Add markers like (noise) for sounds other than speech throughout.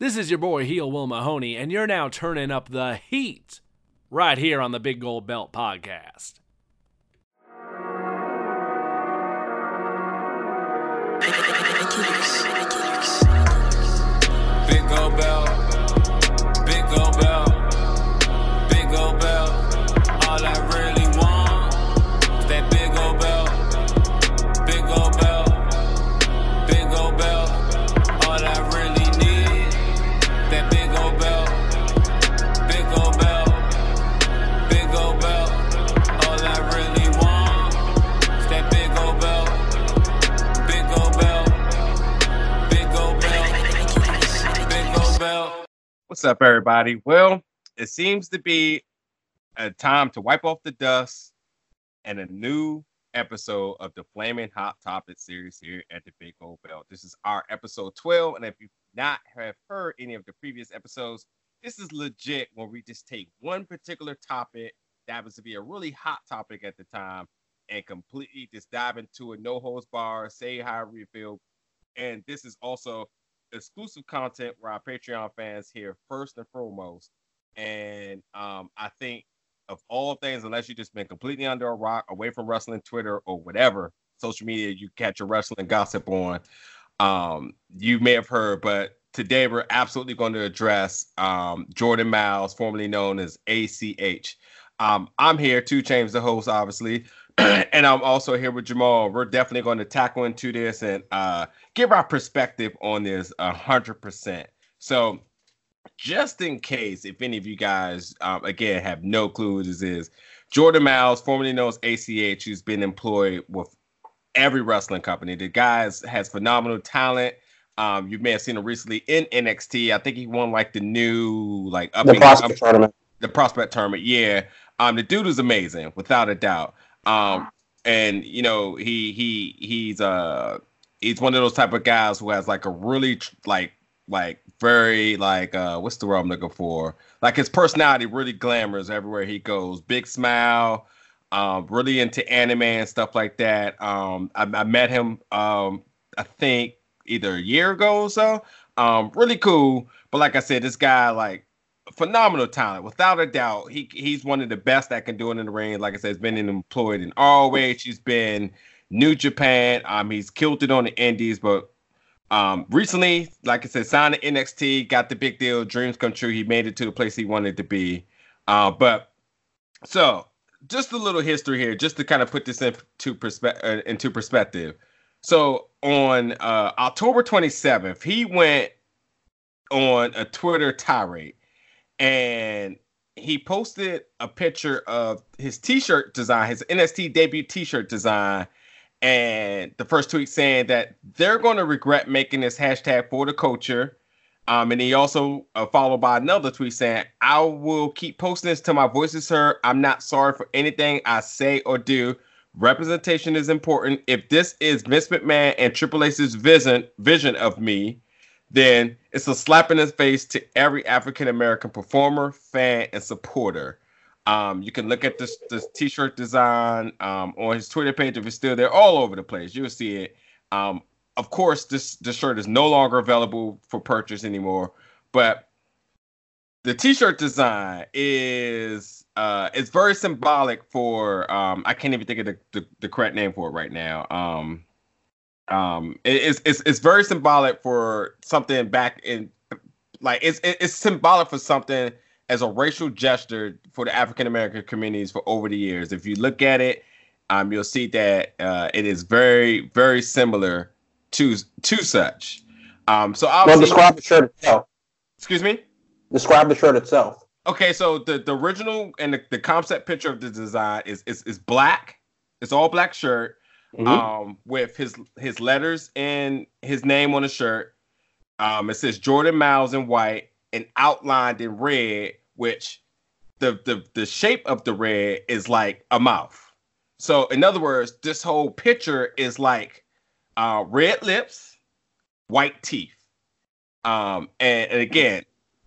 This is your boy Heel Will Mahoney, and you're now turning up the heat right here on the Big Gold Belt Podcast. Big gold belt, What's up, everybody? Well, it seems to be a time to wipe off the dust and a new episode of the Flaming Hot Topic series here at the Big Gold Belt. This is our episode 12, and if you not have heard any of the previous episodes, this is legit when we just take one particular topic that happens to be a really hot topic at the time and completely just dive into it, no holds bar, say however you feel. And this is also exclusive content where our Patreon fans hear first and foremost. And um, I think of all things, unless you've just been completely under a rock, away from wrestling, Twitter, or whatever social media you catch your wrestling gossip on, um, you may have heard. But today we're absolutely going to address um, Jordan Miles, formerly known as ACH. Um, I'm here, Two Chains, the host, obviously, (clears throat) and I'm also here with Jamal. We're definitely going to tackle into this and uh, give our perspective on this a hundred percent. So, just in case, if any of you guys, um, again, have no clue who this is, Jordan Miles, formerly known as ACH, who's been employed with every wrestling company. The guy has phenomenal talent. Um, you may have seen him recently in NXT. I think he won like the new like up the prospect tournament. the prospect tournament. Yeah, um, the dude is amazing, without a doubt. Um, and you know he he he's uh he's one of those type of guys who has like a really like like very like uh what's the word I'm looking for? Like his personality really glamorous everywhere he goes. Big smile. Um, really into anime and stuff like that. Um, I, I met him um I think either a year ago or so. Um, really cool. But like I said, this guy like phenomenal talent, without a doubt. He he's one of the best that can do it in the ring. Like I said, he's been employed in ROH. He's been New Japan. Um, he's killed it on the Indies, but um, recently, like I said, signed to NXT, got the big deal, dreams come true. He made it to the place he wanted to be. Uh, but so just a little history here, just to kind of put this into perspective. Uh, into perspective. So on uh, October 27th, he went on a Twitter tirade and he posted a picture of his t-shirt design, his NXT debut t-shirt design, and the first tweet saying that they're going to regret making this hashtag for the culture. Um, and he also uh, followed by another tweet saying, "I will keep posting this till my voice is heard. I'm not sorry for anything I say or do. Representation is important. If this is Vince McMahon and Triple H's vision vision of me, then it's a slap in the face to every African American performer, fan, and supporter. Um, you can look at this this t-shirt design um, on his Twitter page if it's still there, all over the place. You'll see it. Um, of course, this this shirt is no longer available for purchase anymore, but the t-shirt design is uh, it's very symbolic for um, I can't even think of the, the, the correct name for it right now. Um, it- it's it's it's very symbolic for something back in like it's it's symbolic for something as a racial gesture for the African American communities for over the years. If you look at it, um, you'll see that uh, it is very very similar to to such. Um, so Well, obviously, describe the shirt itself. excuse me. Describe the shirt itself. Okay, so the, the original and the, the concept picture of the design is is, is black. It's all black shirt Mhm. um, with his his letters and his name on the shirt. Um, it says Jordan Miles in white and outlined in red, which the the the shape of the red is like a mouth. So in other words, this whole picture is like uh, red lips, white teeth. Um, and, and again,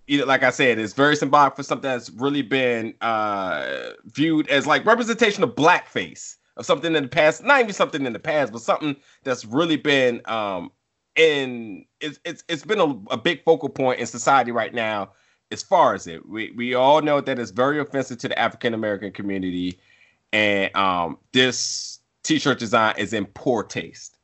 you know, like I said, it's very symbolic for something that's really been uh, viewed as like representation of blackface something in the past, not even something in the past, but something that's really been um, and it's it's it's been a, a big focal point in society right now as far as it. We we all know that it's very offensive to the African American community, and um, this t-shirt design is in poor taste.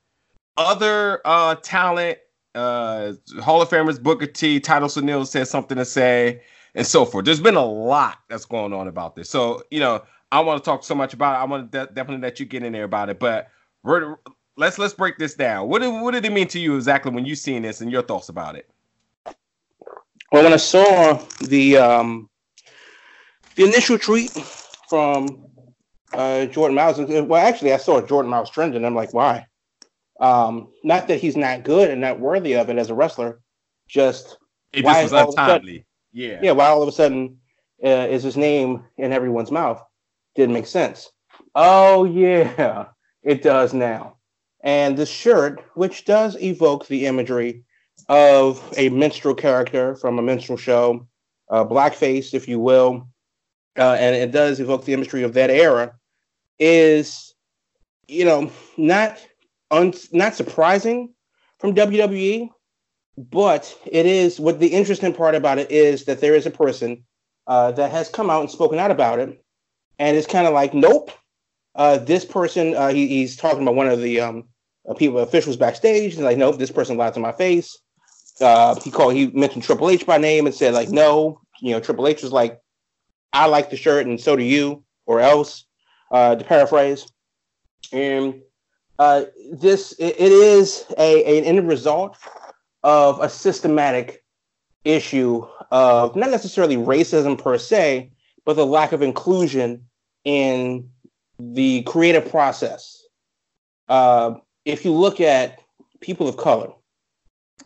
Other uh, talent, uh, Hall of Famers Booker T, Titus O'Neil said something to say, and so forth. There's been a lot that's going on about this. So you know, I want to talk so much about it. I want to de- definitely let you get in there about it, but. Let's let's break this down. What did what did it mean to you exactly when you seen this and your thoughts about it? Well, when I saw the um, the initial tweet from uh, Jordan Miles, well, actually, I saw Jordan Miles trending. I'm like, why? Um, not that he's not good and not worthy of it as a wrestler, just It Why just was a sudden- Yeah. yeah, why all of a sudden uh, is his name in everyone's mouth? Didn't make sense. Oh yeah, it does now. And the shirt, which does evoke the imagery of a minstrel character from a minstrel show, uh, blackface, if you will, uh, and it does evoke the imagery of that era, is, you know, not un- not surprising from WWE, but it is what the interesting part about it is that there is a person uh, that has come out and spoken out about it, and it's kind of like, nope. Uh, this person, uh, he, he's talking about one of the um, uh, people officials backstage, and like, nope, this person lied to my face. Uh, he called, he mentioned Triple H by name and said like, no, you know, Triple H was like, I like the shirt, and so do you, or else, uh, to paraphrase. And uh, this, it, it is a, an end result of a systematic issue of not necessarily racism per se, but the lack of inclusion in the creative process. Uh, if you look at people of color,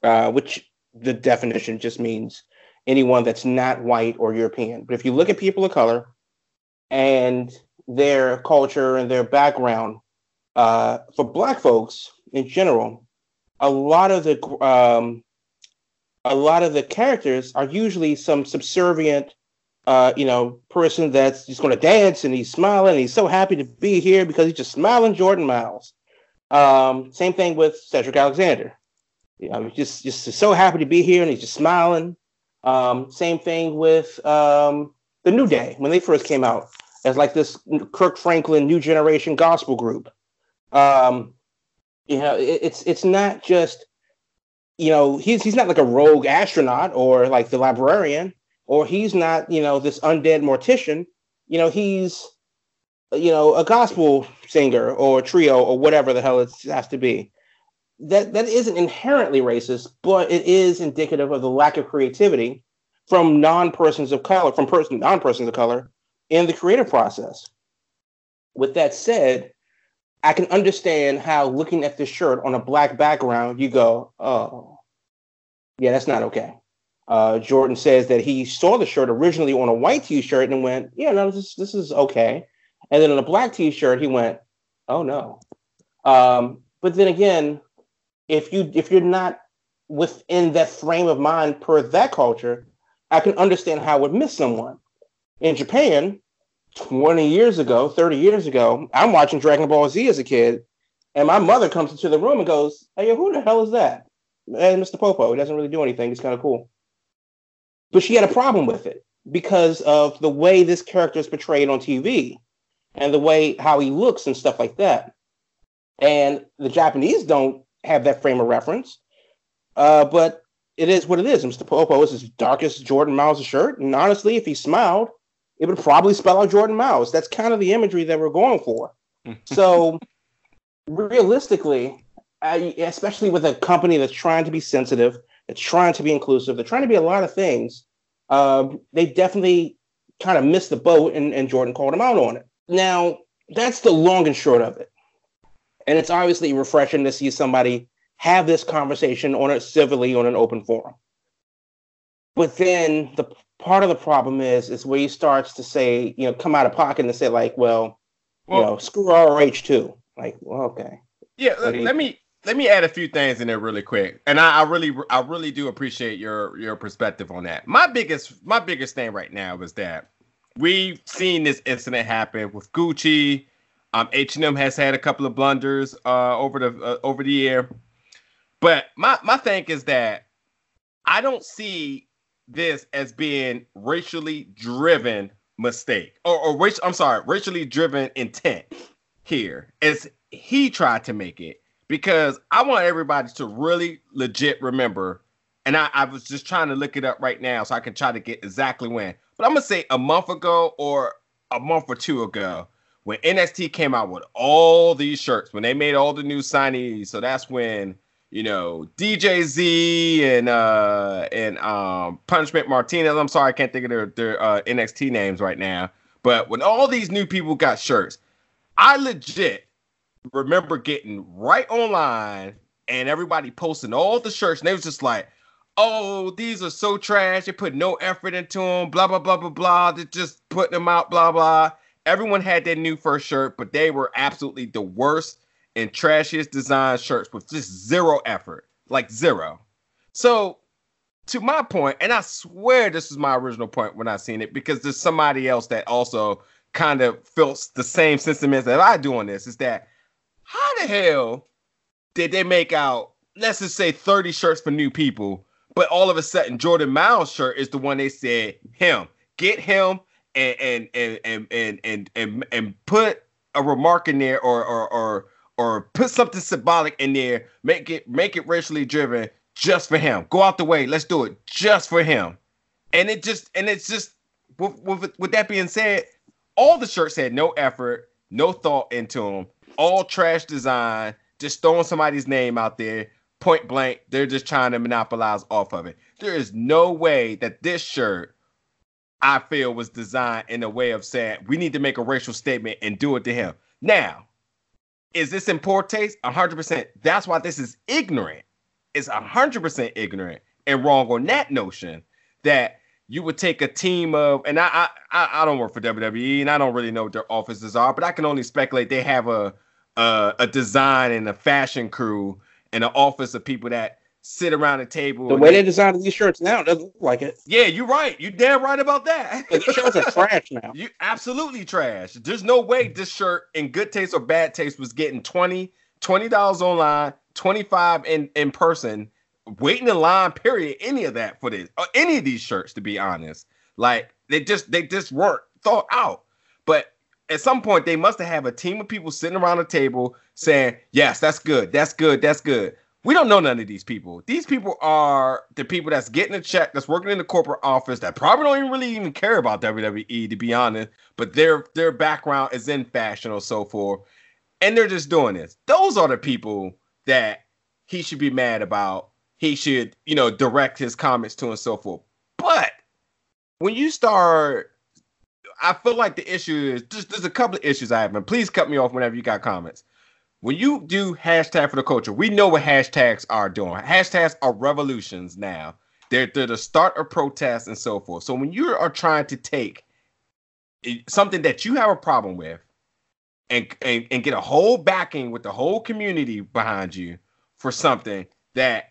uh, which the definition just means anyone that's not white or European, but if you look at people of color and their culture and their background, uh, for Black folks in general, a lot of the um, a lot of the characters are usually some subservient, uh, you know, person that's just going to dance and he's smiling and he's so happy to be here because he's just smiling. Jordan Miles. Um, same thing with Cedric Alexander. You know, he's just just so happy to be here and he's just smiling. Um, same thing with um, the New Day when they first came out as like this Kirk Franklin new generation gospel group. Um, you know, it, it's it's not just you know he's he's not like a rogue astronaut or like the librarian or he's not you know this undead mortician. You know, he's you know a gospel singer or a trio or whatever the hell it has to be. That that isn't inherently racist, but it is indicative of the lack of creativity from non-persons of color, from person non-persons of color in the creative process. With that said, I can understand how looking at this shirt on a black background, you go, oh, yeah, that's not okay. Uh, Jordan says that he saw the shirt originally on a white T-shirt and went, yeah, no, this this is okay. And then on a black T-shirt, he went, oh no. Um, but then again, if you if you're not within that frame of mind per that culture, I can understand how it would miss someone. In Japan, 20 years ago, 30 years ago, I'm watching Dragon Ball Z as a kid, and my mother comes into the room and goes, Hey, who the hell is that? And Mr. Popo, he doesn't really do anything. He's kind of cool. But she had a problem with it because of the way this character is portrayed on TV and the way how he looks and stuff like that. And the Japanese don't have that frame of reference. Uh, but it is what it is. Mr. Popo is his darkest Jordan Miles shirt. And honestly, if he smiled, it would probably spell out Jordan Miles. That's kind of the imagery that we're going for. (laughs) so realistically, I, especially with a company that's trying to be sensitive, that's trying to be inclusive, they're trying to be a lot of things. Um, they definitely kind of missed the boat, and, and Jordan called him out on it. Now, that's the long and short of it. And it's obviously refreshing to see somebody have this conversation on it civilly on an open forum. But then the part of the problem is is where he starts to say, you know, come out of pocket and say like, well, Well- you know, screw ROH too. Like, well, okay. Yeah, let, let me let me add a few things in there really quick, and I, I really I really do appreciate your your perspective on that. My biggest my biggest thing right now is that we've seen this incident happen with Gucci. Um, H and M has had a couple of blunders uh, over the uh, over the year. But my my thing is that I don't see this as being racially driven mistake or, or racial, I'm sorry, racially driven intent here as he tried to make it because I want everybody to really legit remember. And I, I was just trying to look it up right now so I can try to get exactly when. But I'm gonna say a month ago or a month or two ago when NXT came out with all these shirts, when they made all the new signees. So that's when you know DJ Z and uh and um Punishment Martinez. I'm sorry, I can't think of their their uh, NXT names right now. But when all these new people got shirts, I legit remember getting right online and everybody posting all the shirts, and they was just like, "Oh, these are so trash. They put no effort into them. Blah blah blah blah blah. They're just putting them out. Blah blah." Everyone had their new first shirt, but they were absolutely the worst and trashiest design shirts with just zero effort, like zero. So, to my point, and I swear this is my original point when I seen it, because there's somebody else that also kind of feels the same sentiments that I do on this, is that how the hell did they make out, let's just say 30 shirts for new people, but all of a sudden Jordan Miles shirt is the one they said him. Get him and and and and and and and, and put a remark in there or or or or put something symbolic in there, make it make it racially driven just for him. Go out the way, let's do it just for him. And it just and it's just with, with, with that being said, all the shirts had no effort, no thought into them, all trash design, just throwing somebody's name out there, point blank. They're just trying to monopolize off of it. There is no way that this shirt, I feel, was designed in a way of saying we need to make a racial statement and do it to him. Now, is this in poor taste? 100%. That's why this is ignorant. It's 100% ignorant and wrong on that notion that you would take a team of, and I, I I don't work for WWE and I don't really know what their offices are, but I can only speculate they have a a, a design and a fashion crew and an office of people that sit around a table. The way they- they designed these shirts now doesn't look like it. yeah, you're right. You're damn right about that. (laughs) These shirts are trash now. You absolutely trash. There's no way this shirt in good taste or bad taste was getting 20 20 dollars online, 25 in in person, waiting in line. Period. Any of that for this, or any of these shirts, to be honest. Like they just they just weren't thought out. But at some point, they must have have a team of people sitting around a table saying, "Yes, that's good. That's good. That's good." We don't know none of these people. These people are the people that's getting a check, that's working in the corporate office, that probably don't even really even care about WWE, to be honest. But their their background is in fashion or so forth, and they're just doing this. Those are the people that he should be mad about. He should, you know, direct his comments to and so forth. But when you start, I feel like the issue is just there's a couple of issues I have, and please cut me off whenever you got comments when you do hashtag for the culture, we know what hashtags are doing. Hashtags are revolutions now. They're, they're the start of protests and so forth. So when you are trying to take something that you have a problem with and, and, and get a whole backing with the whole community behind you for something that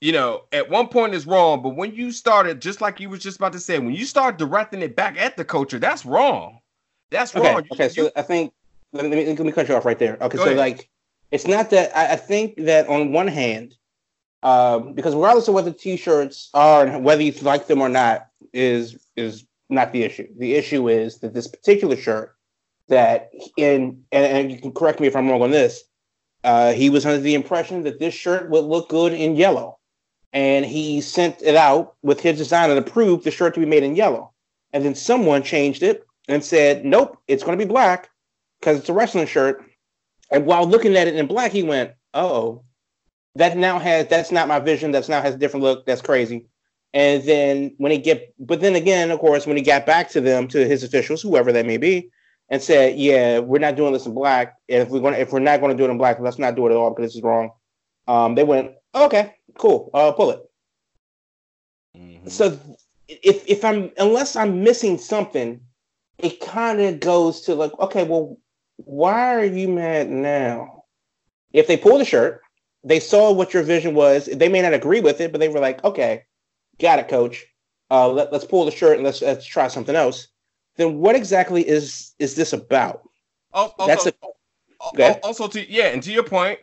you know at one point is wrong, but when you started, just like you was just about to say, when you start directing it back at the culture, that's wrong. That's Okay, wrong. You- okay. So you- I think let me, let me cut you off right there. Okay, so ahead. like it's not that I, I think that on one hand, um, because regardless of what the t-shirts are and whether you like them or not is is not the issue. The issue is that this particular shirt that in and, and you can correct me if I'm wrong on this. Uh, he was under the impression that this shirt would look good in yellow, and he sent it out with his design and approved the shirt to be made in yellow. And then someone changed it and said, "Nope, it's going to be black." because it's a wrestling shirt. And while looking at it in black, he went, "Oh, that now has that's not my vision. That's now has a different look. That's crazy." And then when he get, but then again, of course, when he got back to them, to his officials, whoever that may be, and said, "Yeah, we're not doing this in black. And if we're going, to if we're not going to do it in black, let's not do it at all because this is wrong." Um, they went, "Okay, cool. Uh, pull it." Mhm. so if if I'm unless I'm missing something, it kind of goes to like, okay, well, why are you mad now? If they pull the shirt, they saw what your vision was. They may not agree with it, but they were like, okay, got it, coach. Uh, let, let's pull the shirt and let's let's try something else. Then what exactly is is this about? Al- Also, That's a al- Go ahead. also to yeah, and to your point,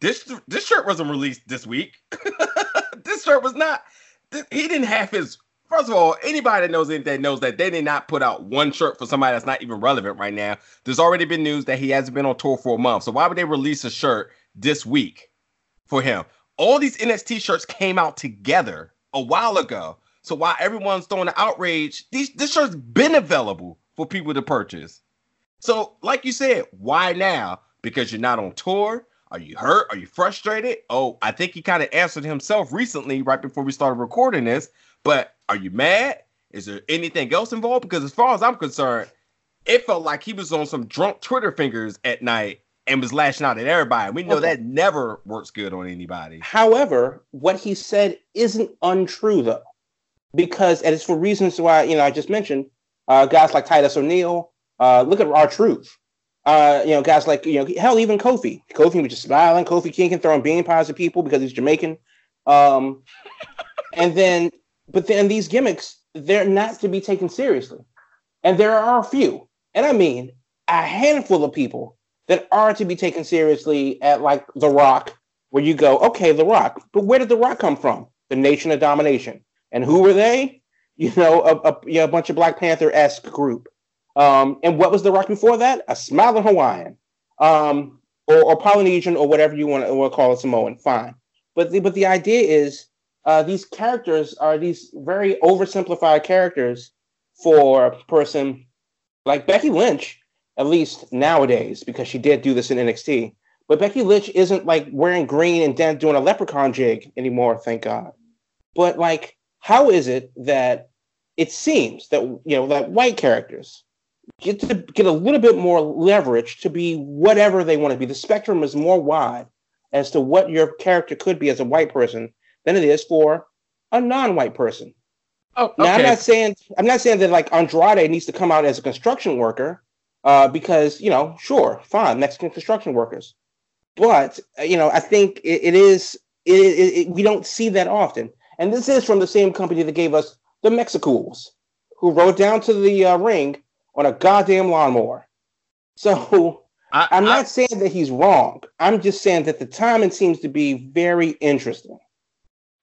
this this shirt wasn't released this week. (laughs) this shirt was not. th- He didn't have his. First of all, anybody that knows anything knows that they did not put out one shirt for somebody that's not even relevant right now. There's already been news that he hasn't been on tour for a month. So why would they release a shirt this week for him? All these NXT shirts came out together a while ago. So while everyone's throwing the outrage, these this shirt's been available for people to purchase. So, like you said, why now? Because you're not on tour? Are you hurt? Are you frustrated? Oh, I think he kind of answered himself recently, right before we started recording this. But are you mad? Is there anything else involved? Because as far as I'm concerned, it felt like he was on some drunk Twitter fingers at night and was lashing out at everybody. We know Okay. that never works good on anybody. However, what he said isn't untrue though, because and it's for reasons why you know I just mentioned uh, guys like Titus O'Neil. Uh, look at R-Truth. Uh, you know, guys like you know, hell, even Kofi. Kofi was just smiling. Kofi Kingston throwing bean pies at people because he's Jamaican. Um, and then, but then these gimmicks, they're not to be taken seriously, and there are a few, and I mean a handful of people that are to be taken seriously at like The Rock, where you go, okay, The Rock, but where did The Rock come from? The Nation of Domination, and who were they? You know, a, a, you know, a bunch of Black Panther esque group. Um, and what was The Rock before that? A smiling Hawaiian, um, or, or Polynesian, or whatever you want to call it, Samoan. Fine, but the, but the idea is uh, these characters are these very oversimplified characters for a person like Becky Lynch, at least nowadays, because she did do this in NXT. But Becky Lynch isn't like wearing green and then doing a leprechaun jig anymore, thank God. But like, how is it that it seems that you know that white characters get to get a little bit more leverage to be whatever they want to be? The spectrum is more wide as to what your character could be as a white person than it is for a non-white person. Oh, Now, I'm not saying I'm not saying that like Andrade needs to come out as a construction worker, uh, because you know, sure, fine, Mexican construction workers, but uh, you know, I think it, it is it, it, it- we don't see that often, and this is from the same company that gave us the Mexicools, who rode down to the uh, ring on a goddamn lawnmower. So I, I'm I- not saying that he's wrong. I'm just saying that the timing seems to be very interesting.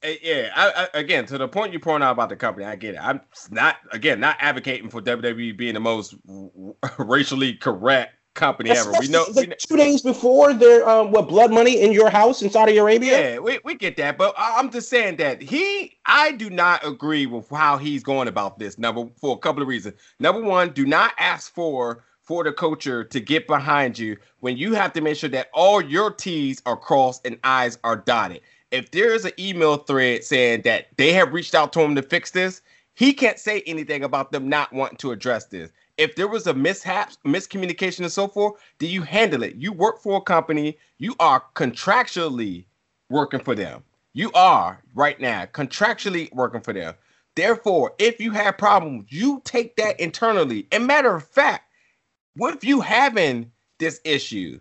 Uh, Yeah, I, I, again, to the point you point out about the company, I get it. I'm not again not advocating for WWE being the most (laughs) racially correct company ever. We know, It's we know two days before their um, what blood money in your house in Saudi Arabia. yeah, we, we get that, but I'm just saying that he, I do not agree with how he's going about this. Number for a couple of reasons. Number one, do not ask for for the culture to get behind you when you have to make sure that all your T's are crossed and I's are dotted. If there is an email thread saying that they have reached out to him to fix this, he can't say anything about them not wanting to address this. If there was a mishap, miscommunication, and so forth, then you handle it. You work for a company, you are contractually working for them. You are right now contractually working for them. Therefore, if you have problems, you take that internally. And matter of fact, what if you having this issue,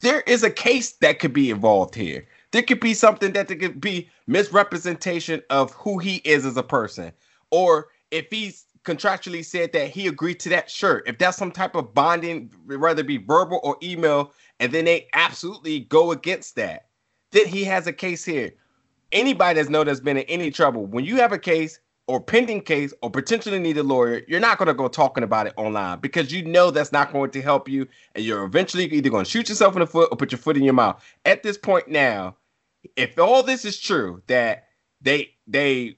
there is a case that could be involved here. There could be something that there could be misrepresentation of who he is as a person. Or if he's contractually said that he agreed to that shirt, if that's some type of bonding, whether it be verbal or email, and then they absolutely go against that, then he has a case here. Anybody that's know that's been in any trouble, when you have a case or pending case or potentially need a lawyer, you're not going to go talking about it online because you know that's not going to help you, and you're eventually either going to shoot yourself in the foot or put your foot in your mouth. At this point now, if all this is true, that they they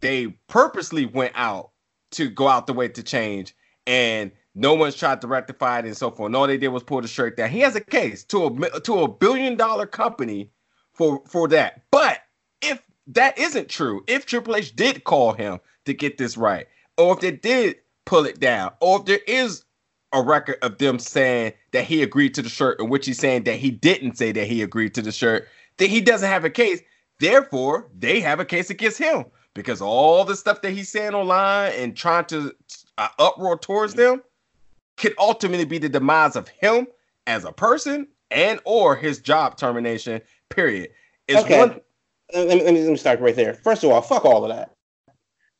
they purposely went out to go out the way to change, and no one's tried to rectify it and so forth. And all they did was pull the shirt down. He has a case to a to a billion dollar company for for that. But if that isn't true, if Triple H did call him to get this right, or if they did pull it down, or if there is a record of them saying that he agreed to the shirt, in which he's saying that he didn't say that he agreed to the shirt, then he doesn't have a case. Therefore, they have a case against him because all the stuff that he's saying online and trying to uh, uproar towards them could ultimately be the demise of him as a person and or his job termination. Period. It's Okay. one Let me, let me let me start right there. First of all, fuck all of that.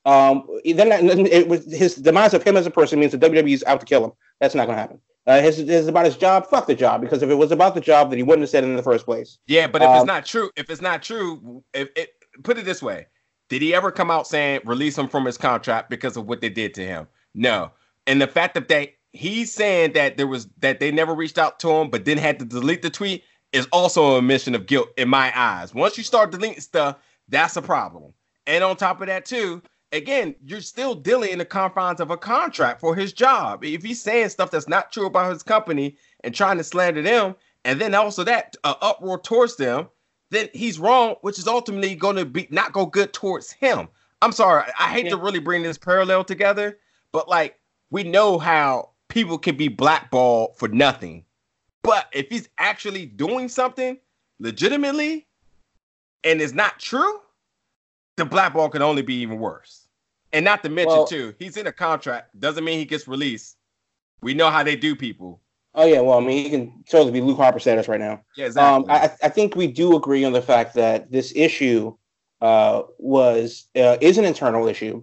Um, then that- it was his demise of him as a person means the WWE is out to kill him. That's not going to happen. uh, his is about his job. Fuck the job, because if it was about the job, then he wouldn't have said it in the first place. Yeah, but if Um, it's not true, if it's not true, if it put it this way, did he ever come out saying release him from his contract because of what they did to him? No. And the fact that they he's saying that there was that they never reached out to him, but then had to delete the tweet is also a admission of guilt in my eyes. Once you start deleting stuff, that's a problem. And on top of that, too, again, you're still dealing in the confines of a contract for his job. If he's saying stuff that's not true about his company and trying to slander them, and then also that uh, uproar towards them, then he's wrong, which is ultimately going to be not go good towards him. I'm sorry, I hate to really bring this parallel together, but like we know how people can be blackballed for nothing. But if he's actually doing something legitimately and it's not true, the blackball can only be even worse. And not to mention, Well- too, he's in a contract. Doesn't mean he gets released. We know how they do people. Oh yeah, well, I mean, he can totally be Luke Harper status right now. Yeah, exactly. Um, I, I think we do agree on the fact that this issue uh, was uh, is an internal issue,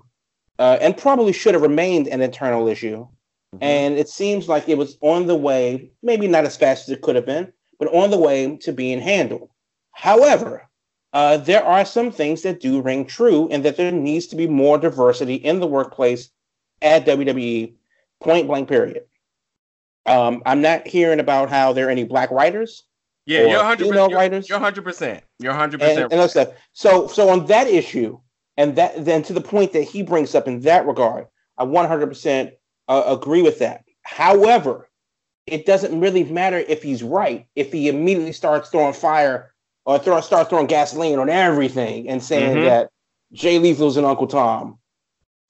uh, and probably should have remained an internal issue. Mhm. And it seems like it was on the way, maybe not as fast as it could have been, but on the way to being handled. However, uh, there are some things that do ring true, and that there needs to be more diversity in the workplace at WWE. Point blank. Period. Um, I'm not hearing about how there are any black writers yeah, you're 100 female you're, writers. you're 100%. You're 100%. and, and stuff. So, so on that issue, and that then to the point that he brings up in that regard, I 100% uh, agree with that. However, it doesn't really matter if he's right if he immediately starts throwing fire or throw, start throwing gasoline on everything and saying Mhm. that Jay Lethal's an Uncle Tom. (laughs)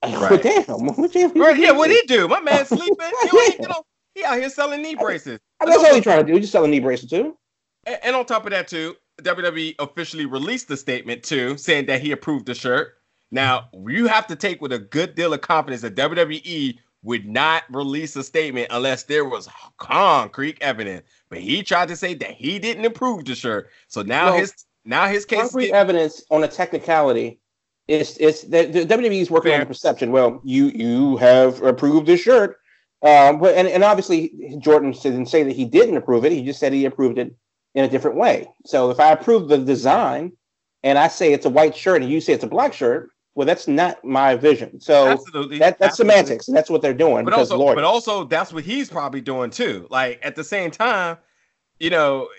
Right. But damn, what Right, yeah, what he do? My man sleeping. He, don't even know- he out here selling knee braces. I mean, that's all he's trying to do. He's just selling knee braces too. And, and on top of that, too, WWE officially released the statement too, saying that he approved the shirt. Now you have to take with a good deal of confidence that WWE would not release a statement unless there was concrete evidence. But he tried to say that he didn't approve the shirt. So now No. his now his case is concrete getting- evidence on a technicality is it's the, the WWE is working on the perception. Well, you you have approved this shirt, um, but and, and obviously Jordan didn't say that he didn't approve it. He just said he approved it in a different way. So if I approve the design and I say it's a white shirt and you say it's a black shirt, well, that's not my vision. So absolutely that that's absolutely. semantics, and that's what they're doing. but also, Lord, but also that's what he's probably doing too. Like at the same time, you know,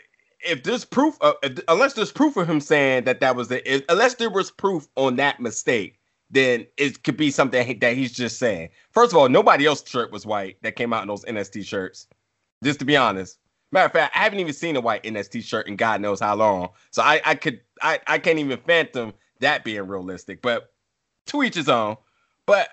if there's proof, of, if- unless there's proof of him saying that that was the, if, unless there was proof on that mistake, then it could be something that he's just saying. First of all, nobody else's shirt was white that came out in those NXT shirts. Just to be honest. Matter of fact, I haven't even seen a white NXT shirt in God knows how long. So I, I could, I, I can't even phantom that being realistic. But to each his own. But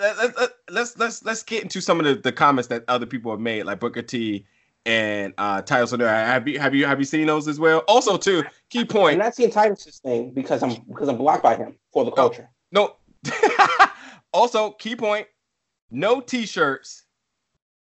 let, let, let, let's let's let's get into some of the, the comments that other people have made, like Booker T and uh Titus O'Neil. Have you have you have you seen those as well? Also, too, key point. I'm not seeing Titus's thing because I'm because I'm blocked by him for the culture. No. (laughs) also, key point. No t-shirts.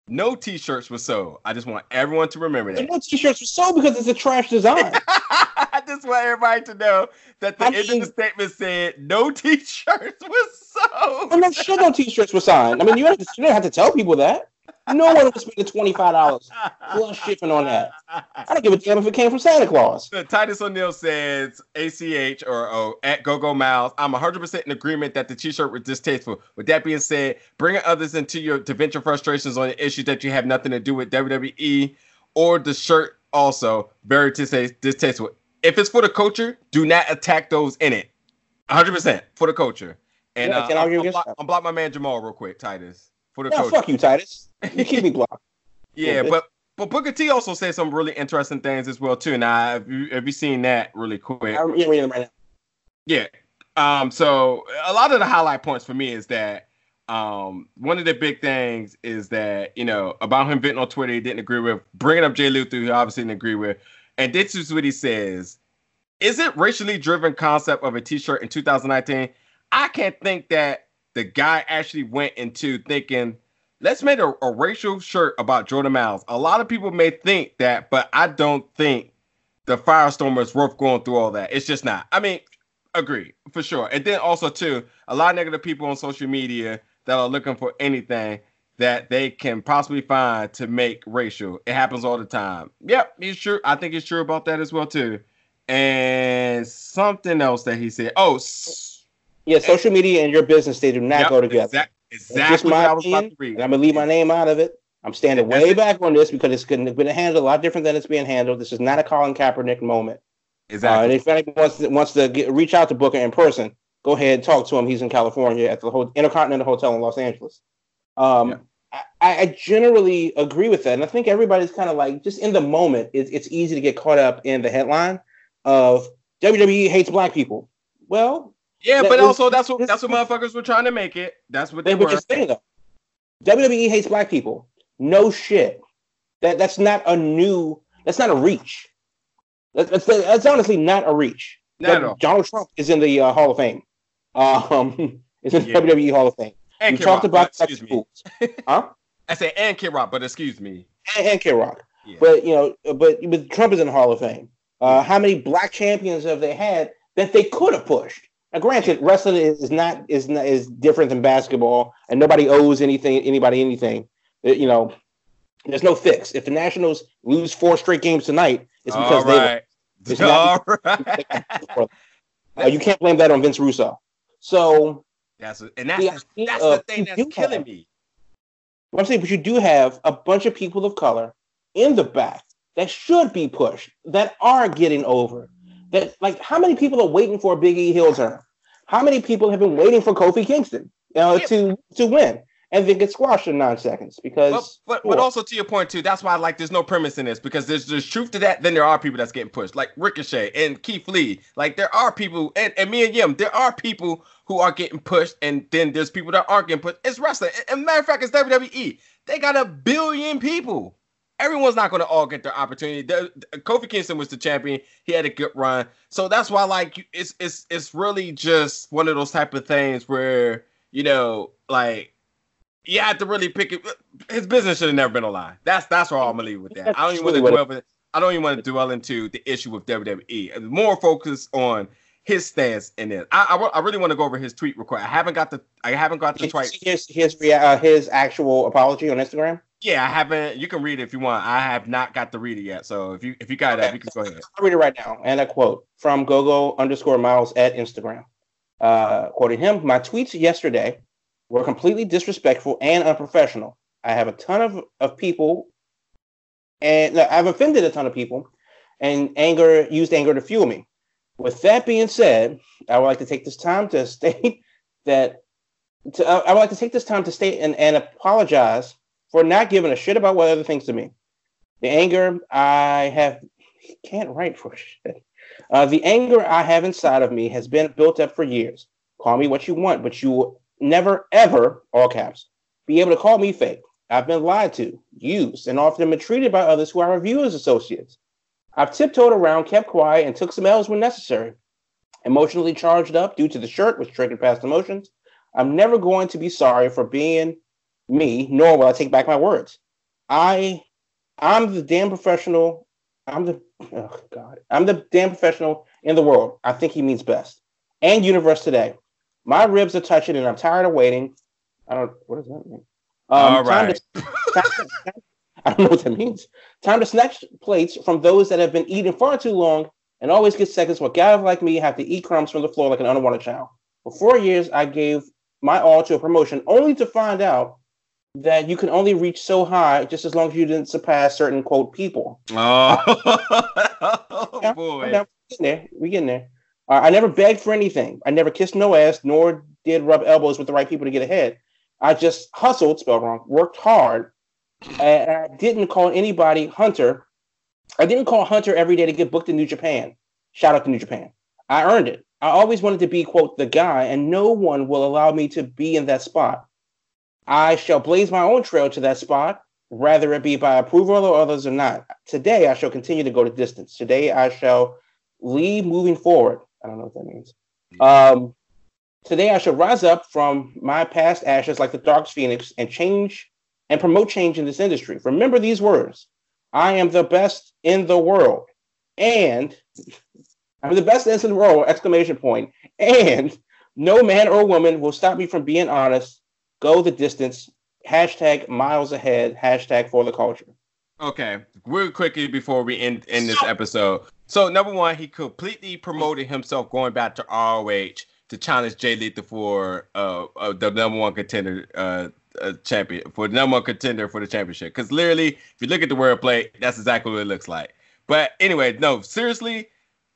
No t-shirts were sold. I just want everyone to remember that. no t-shirts were sold because it's a trash design. (laughs) I just want everybody to know that the I end of the statement said no (laughs) t-shirts were sold. I'm not sure no t-shirts were signed. I mean, you to, you don't have to tell people that. No one was spending twenty five dollars plus shipping on that. I don't give a damn if it came from Santa Claus. Titus O'Neil says ACH or oh, at GoGo Miles. I'm 100% in agreement that the t-shirt was distasteful. With that being said, bringing others into your to vent your frustrations on issues that you have nothing to do with WWE or the shirt also very dista- distasteful. If it's for the culture, do not attack those in it. 100% for the culture. And Yeah, I uh, I'm, block. I'm block my man Jamal real quick, Titus. For the No, culture. fuck you, Titus. You keep me (laughs) blocked. Yeah, but but Booker T also said some really interesting things as well too. Now, have you have you seen that really quick? I'm reading right now. Yeah. Um. So a lot of the highlight points for me is that um one of the big things is that you know about him venting on Twitter he didn't agree with bringing up Jay Lethal he obviously didn't agree with, and this is what he says: Is it racially driven concept of a T-shirt in 2019? I can't think that the guy actually went into thinking. Let's make a, a racial shirt about Jordan Miles. A lot of people may think that, but I don't think the Firestormer is worth going through all that. It's just not. I mean, agree for sure. And then also too, a lot of negative people on social media that are looking for anything that they can possibly find to make racial. It happens all the time. Yep, he's true. I think he's true about that as well too. And something else that he said. Oh, Yeah, social media and your business they do not yep, go together. exact- That's exactly just what my I was about opinion, and I'm gonna leave my name out of it. I'm standing That's way it. back on this because it's been been handled a lot different than it's being handled. This is not a Colin Kaepernick moment. Uh, and Exactly. if anyone wants to, wants to get, reach out to Booker in person, go ahead and talk to him. He's in California at the Ho- Intercontinental Hotel in Los Angeles. Um, Yeah. I, I generally agree with that, and I think everybody's kind of like just in the moment. It's, it's easy to get caught up in the headline of WWE hates black people. Well, yeah, that but was- also that's what that's what motherfuckers were trying to make it. That's what they they were just saying though. WWE hates black people. No shit. That that's not a new. That's not a reach. That, that's that's honestly not a reach. Not. Donald Trump is in the uh, Hall of Fame. Um, (laughs) is in the Yeah. WWE Hall of Fame. And we talked Rock, about excuse me. (laughs) huh? I say and Kid Rock, but excuse me. And, and Kid Rock. Yeah. But you know, but, but Trump is in the Hall of Fame. Uh, how many black champions have they had that they could have pushed? Now, granted, wrestling is, not is not is different than basketball, and nobody owes anything anybody anything. Uh, You know, there's no fix. If the Nationals lose four straight games tonight, it's because All they. right. it's not- All right. (laughs) Uh, you can't blame that on Vince Russo. So That's and that's The idea that's the thing that's killing have- me. What I'm saying, but you do have a bunch of people of color in the back that should be pushed, that are getting over. That like, how many people are waiting for a Big E heel turn? How many people have been waiting for Kofi Kingston uh, Yeah. to to win and then get squashed in nine seconds? Because But, but, but also to your point too, that's why like there's no premise in this because there's there's truth to that. Then there are people that's getting pushed, like Ricochet and Keith Lee. Like there are people, and, and me and Yim, there are people who are getting pushed, and then there's people that aren't getting pushed. It's wrestling. And, and matter of fact, it's WWE. They got a billion people. Everyone's not going to all get their opportunity. The, the- Kofi Kingston was the champion. He had a good run, so that's why like it's it's it's really just one of those type of things where you know like you have to really pick it. His business should have never been a lie. That's that's where I'm gonna leave with that. I don't even want to dwell. I don't even want to dwell into the issue with WWE. More focus on his stance in it. I, I, I really want to go over his tweet request. I haven't got the I haven't got the tweet. his his, uh, his actual apology on Instagram. Yeah, I haven't. You can read it if you want. I have not got to read it yet. So if you if you got it up, you can go ahead. I'll read it right now. And I quote from Gogo underscore Miles at Instagram. Uh, quoting him, my tweets yesterday were completely disrespectful and unprofessional. I have a ton of, of people, and no, I've offended a ton of people, and anger used anger to fuel me. With that being said, I would like to take this time to (laughs) state that to, I would like to take this time to state and, and apologize for not giving a shit about what other things to me. The anger I have can't write for shit. Uh, the anger I have inside of me has been built up for years. Call me what you want, but you will never, ever, all caps, be able to call me fake. I've been lied to, used, and often mistreated by others who are reviewers associates. I've tiptoed around, kept quiet, and took some L's when necessary. Emotionally charged up due to the shirt, which triggered past emotions. I'm never going to be sorry for being me, nor will I take back my words. I, I'm the damn professional. I'm the, oh God, I'm the damn professional in the world. I think he means best. And universe today. My ribs are touching, and I'm tired of waiting. I don't. What does that mean? Um, All time to- time to- (laughs) I don't know what that means. Time to snatch plates from those that have been eating far too long and always get seconds while guys like me have to eat crumbs from the floor like an unwanted child. For four years, I gave my all to a promotion only to find out that you can only reach so high just as long as you didn't surpass certain quote people. Oh, (laughs) Yeah, boy. we getting there. We getting there. Uh, I never begged for anything. I never kissed no ass, nor did rub elbows with the right people to get ahead. I just hustled, spelled wrong, worked hard, and I didn't call anybody Hunter. I didn't call Hunter every day to get booked in New Japan. Shout out to New Japan. I earned it. I always wanted to be, quote, the guy, and no one will allow me to be in that spot. I shall blaze my own trail to that spot, whether it be by approval of others or not. Today, I shall continue to go the distance. Today, I shall lead moving forward. I don't know what that means. Um, today, I shall rise up from my past ashes like the Dark Phoenix and change and promote change in this industry. Remember these words I am the best in the world. And (laughs) I'm the best in the world, exclamation point. And no man or woman will stop me from being honest, go the distance, Hashtag miles ahead. Hashtag for the culture. Okay, real quickly before we end end this episode. So number one, he completely promoted himself going back to ROH to challenge Jay Lethal for uh, uh the number one contender uh, uh champion for the number one contender for the championship. Because literally, if you look at the wordplay, that's exactly what it looks like. But anyway, no, seriously,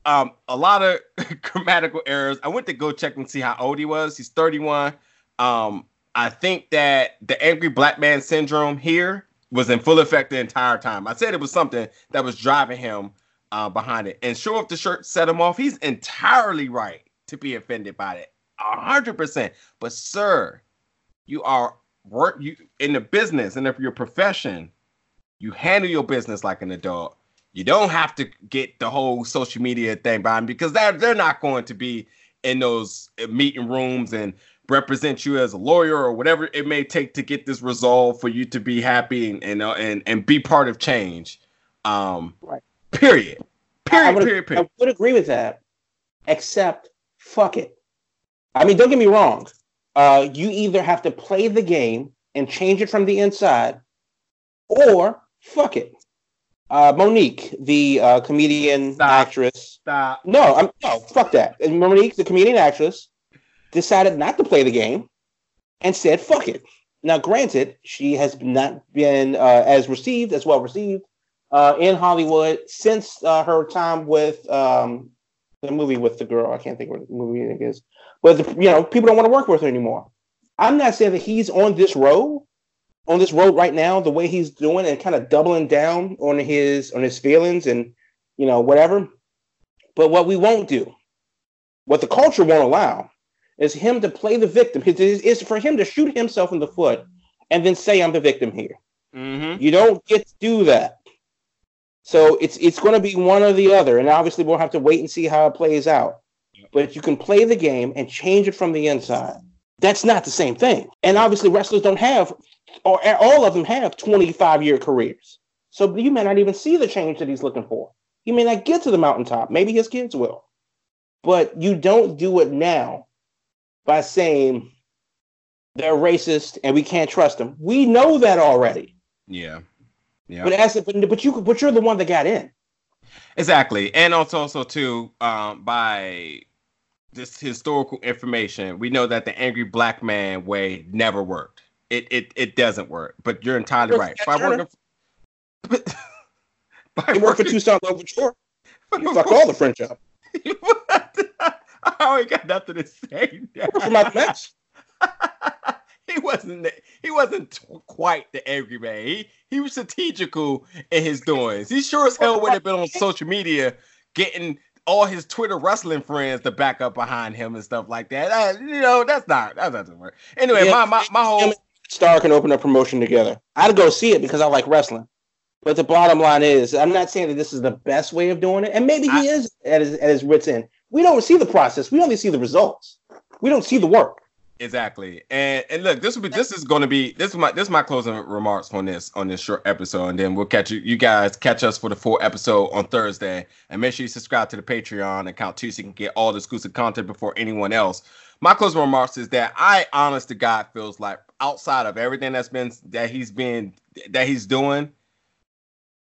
um, a lot of (laughs) grammatical errors. I went to go check and see how old he was. He's 31. Um, I think that the angry black man syndrome here was in full effect the entire time. I said it was something that was driving him uh, behind it. And sure, if the shirt set him off, he's entirely right to be offended by it, a hundred percent. But sir, you are work you in the business and if your profession, you handle your business like an adult. You don't have to get the whole social media thing behind because they're they're not going to be in those meeting rooms and represent you as a lawyer or whatever it may take to get this resolved for you to be happy and and uh, and, and be part of change. Um, Right. Period. Period. I would, period. Period. I would agree with that, except fuck it. I mean, don't get me wrong. Uh, you either have to play the game and change it from the inside, or fuck it. Uh, Mo'Nique, the uh, comedian Stop. actress. Stop. No, I'm no fuck that. And Mo'Nique, the comedian actress, decided not to play the game and said fuck it. Now, granted, she has not been uh, as received as well received uh, in Hollywood since uh, her time with um, the movie with the girl. I can't think what the movie it is, but the, you know, people don't want to work with her anymore. I'm not saying that he's on this road, on this road right now, the way he's doing and kind of doubling down on his on his feelings and you know whatever. But what we won't do, what the culture won't allow, is him to play the victim. Is for him to shoot himself in the foot and then say, "I'm the victim here." Mm-hmm. You don't get to do that. So it's it's going to be one or the other, and obviously we'll have to wait and see how it plays out. But you can play the game and change it from the inside. That's not the same thing. And obviously wrestlers don't have, or all of them have 25 year careers. So you may not even see the change that he's looking for. He may not get to the mountaintop. Maybe his kids will. But you don't do it now by saying they're racist and we can't trust them. We know that already. Yeah. Yeah. But as but, but you but you're the one that got in. Exactly, and also also too um, by this historical information, we know that the angry black man way never worked. It it it doesn't work. But you're entirely right. By working, but, (laughs) by It worked for Toussaint Louverture. (laughs) You fuck all the French up. (laughs) (laughs) I already got nothing to say. For X. (laughs) he wasn't the- he wasn't t- quite the angry man. He he was strategical in his doings. He sure as hell would have been on social media getting all his Twitter wrestling friends to back up behind him and stuff like that. Uh, you know, that's not that doesn't work. Anyway, Yeah, my, my my whole Star can open a promotion together. I'd go see it because I like wrestling. But the bottom line is, I'm not saying that this is the best way of doing it, and maybe he I- is at his, at his wits end. We don't see the process. We only see the results. We don't see the work. Exactly. And and look, this will be this is going to be this is my this is my closing remarks on this on this short episode, and then we'll catch you you guys catch us for the full episode on Thursday, and make sure you subscribe to the Patreon account too, so you can get all the exclusive content before anyone else. My closing remarks is that I, honest to God, feels like outside of everything that's been that he's been that he's doing,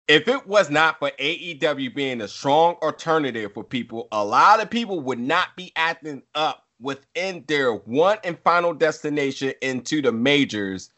if it was not for AEW being a strong alternative for people, a lot of people would not be acting up within their one and final destination into the majors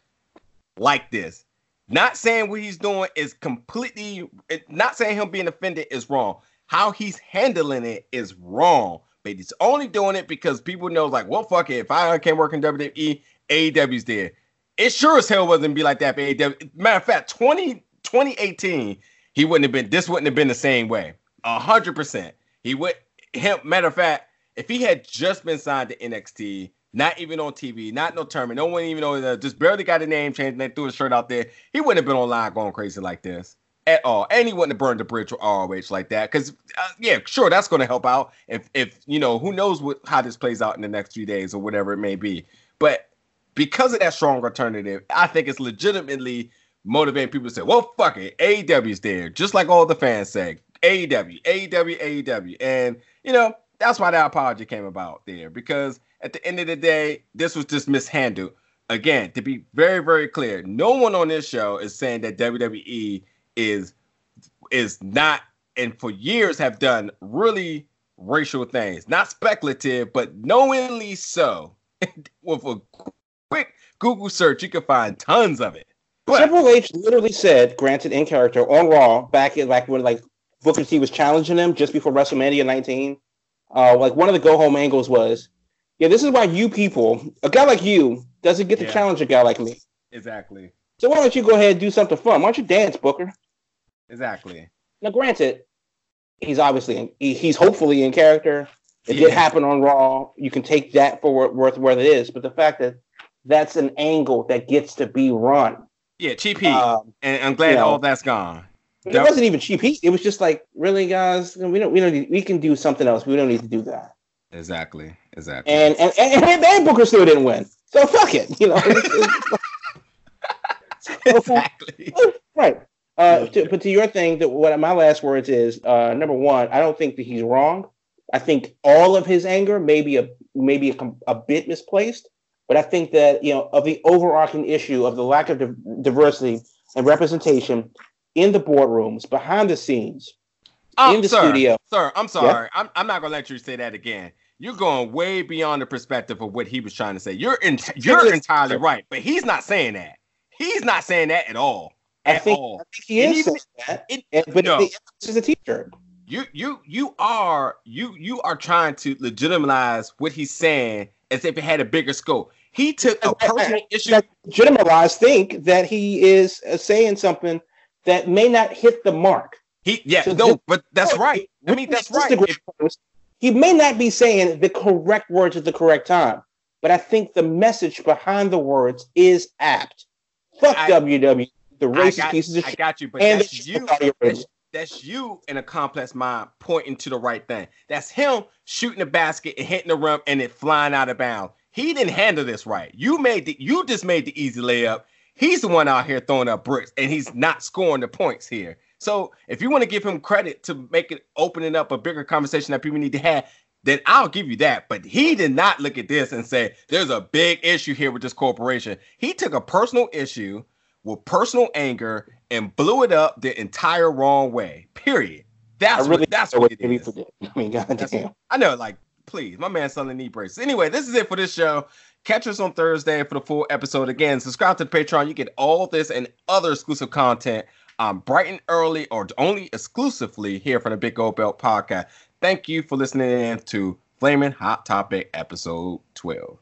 like this. Not saying what he's doing is completely, not saying him being offended is wrong. How he's handling it is wrong. But he's only doing it because people know, like, well, fuck it. If I can't work in WWE, AEW's there. It sure as hell wasn't be like that for AEW. Matter of fact, 20, 2018, he wouldn't have been, this wouldn't have been the same way. A hundred percent. He would, him, matter of fact, if he had just been signed to NXT, not even on TV, not no tournament, no one even know, uh, just barely got a name changed and they threw his shirt out there, he wouldn't have been online going crazy like this at all. And he wouldn't have burned the bridge with ROH like that. Because, uh, yeah, sure, that's going to help out. If, if you know, who knows what how this plays out in the next few days or whatever it may be. But because of that strong alternative, I think it's legitimately motivating people to say, well, fuck it. AEW's there, just like all the fans say. AEW, AEW, AEW. And, you know, that's why that apology came about there. Because at the end of the day, this was just mishandled. again, to be very, very clear, no one on this show is saying that WWE is is not and for years have done really racial things. Not speculative, but knowingly so. (laughs) With a quick Google search, you can find tons of it. But Triple H literally said, granted in character on Raw, back in like when like Booker T was challenging him just before WrestleMania 19. Uh, like one of the go home angles was, yeah, this is why you people, a guy like you, doesn't get to Yeah. challenge a guy like me. exactly, So why don't you go ahead and do something fun? Why don't you dance, Booker? exactly. Now, granted, he's obviously in, he, he's hopefully in character. It Yeah. did happen on Raw. You can take that for worth what it is, but the fact that that's an angle that gets to be run. Yeah, cheap heat, Um, and I'm glad you know. all that's gone. it wasn't even cheap heat. It was just like, really, guys, we don't we don't need, we can do something else. We don't need to do that. Exactly, exactly. And and and, and, and Booker still didn't win. So fuck it, you know. (laughs) exactly. right. Uh, to, but to your thing, that what my last words is uh, number one. I don't think that he's wrong. I think all of his anger may be a maybe a, a bit misplaced, but I think that you know of the overarching issue of the lack of diversity and representation in the boardrooms, behind the scenes, Um, in the sir, studio. Sir, I'm sorry. I'm, I'm not gonna let you say that again. You're going way beyond the perspective of what he was trying to say. You're in, you're entirely right, but he's not saying that. He's not saying that at all. I think, all. I think he is even- saying that. It, And, but no. the emphasis is a t-shirt. you you you are you you are trying to legitimize what he's saying as if it had a bigger scope. He took a personal I- issue. that legitimize think that he is uh, saying something that may not hit the mark. He yeah, So no, but that's right. I mean, that's right. If- he may not be saying the correct words at the correct time, but I think the message behind the words is apt. Fuck I- WWE, the I racist got, pieces of I shit, got you, but and that's you. with Saudi Arabia. That's, that's you in a complex mind pointing to the right thing. That's him shooting the basket and hitting the rim and it flying out of bounds. He didn't handle this right. You made the you just made the easy layup. He's the one out here throwing up bricks and he's not scoring the points here. So if you want to give him credit to make it opening up a bigger conversation that people need to have, then I'll give you that. But he did not look at this and say there's a big issue here with this corporation. He took a personal issue with personal anger and blew it up the entire wrong way. Period. That's I really what that's what it forget. (laughs) I mean, goddamn. I know, like, please, my man selling knee braces. Anyway, this is it for this show. Catch us on Thursday for the full episode. Again, subscribe to the Patreon. You get all this and other exclusive content um, bright and early or only exclusively here from the Big Gold Belt podcast. Thank you for listening in to Flaming Hot Topic episode 12.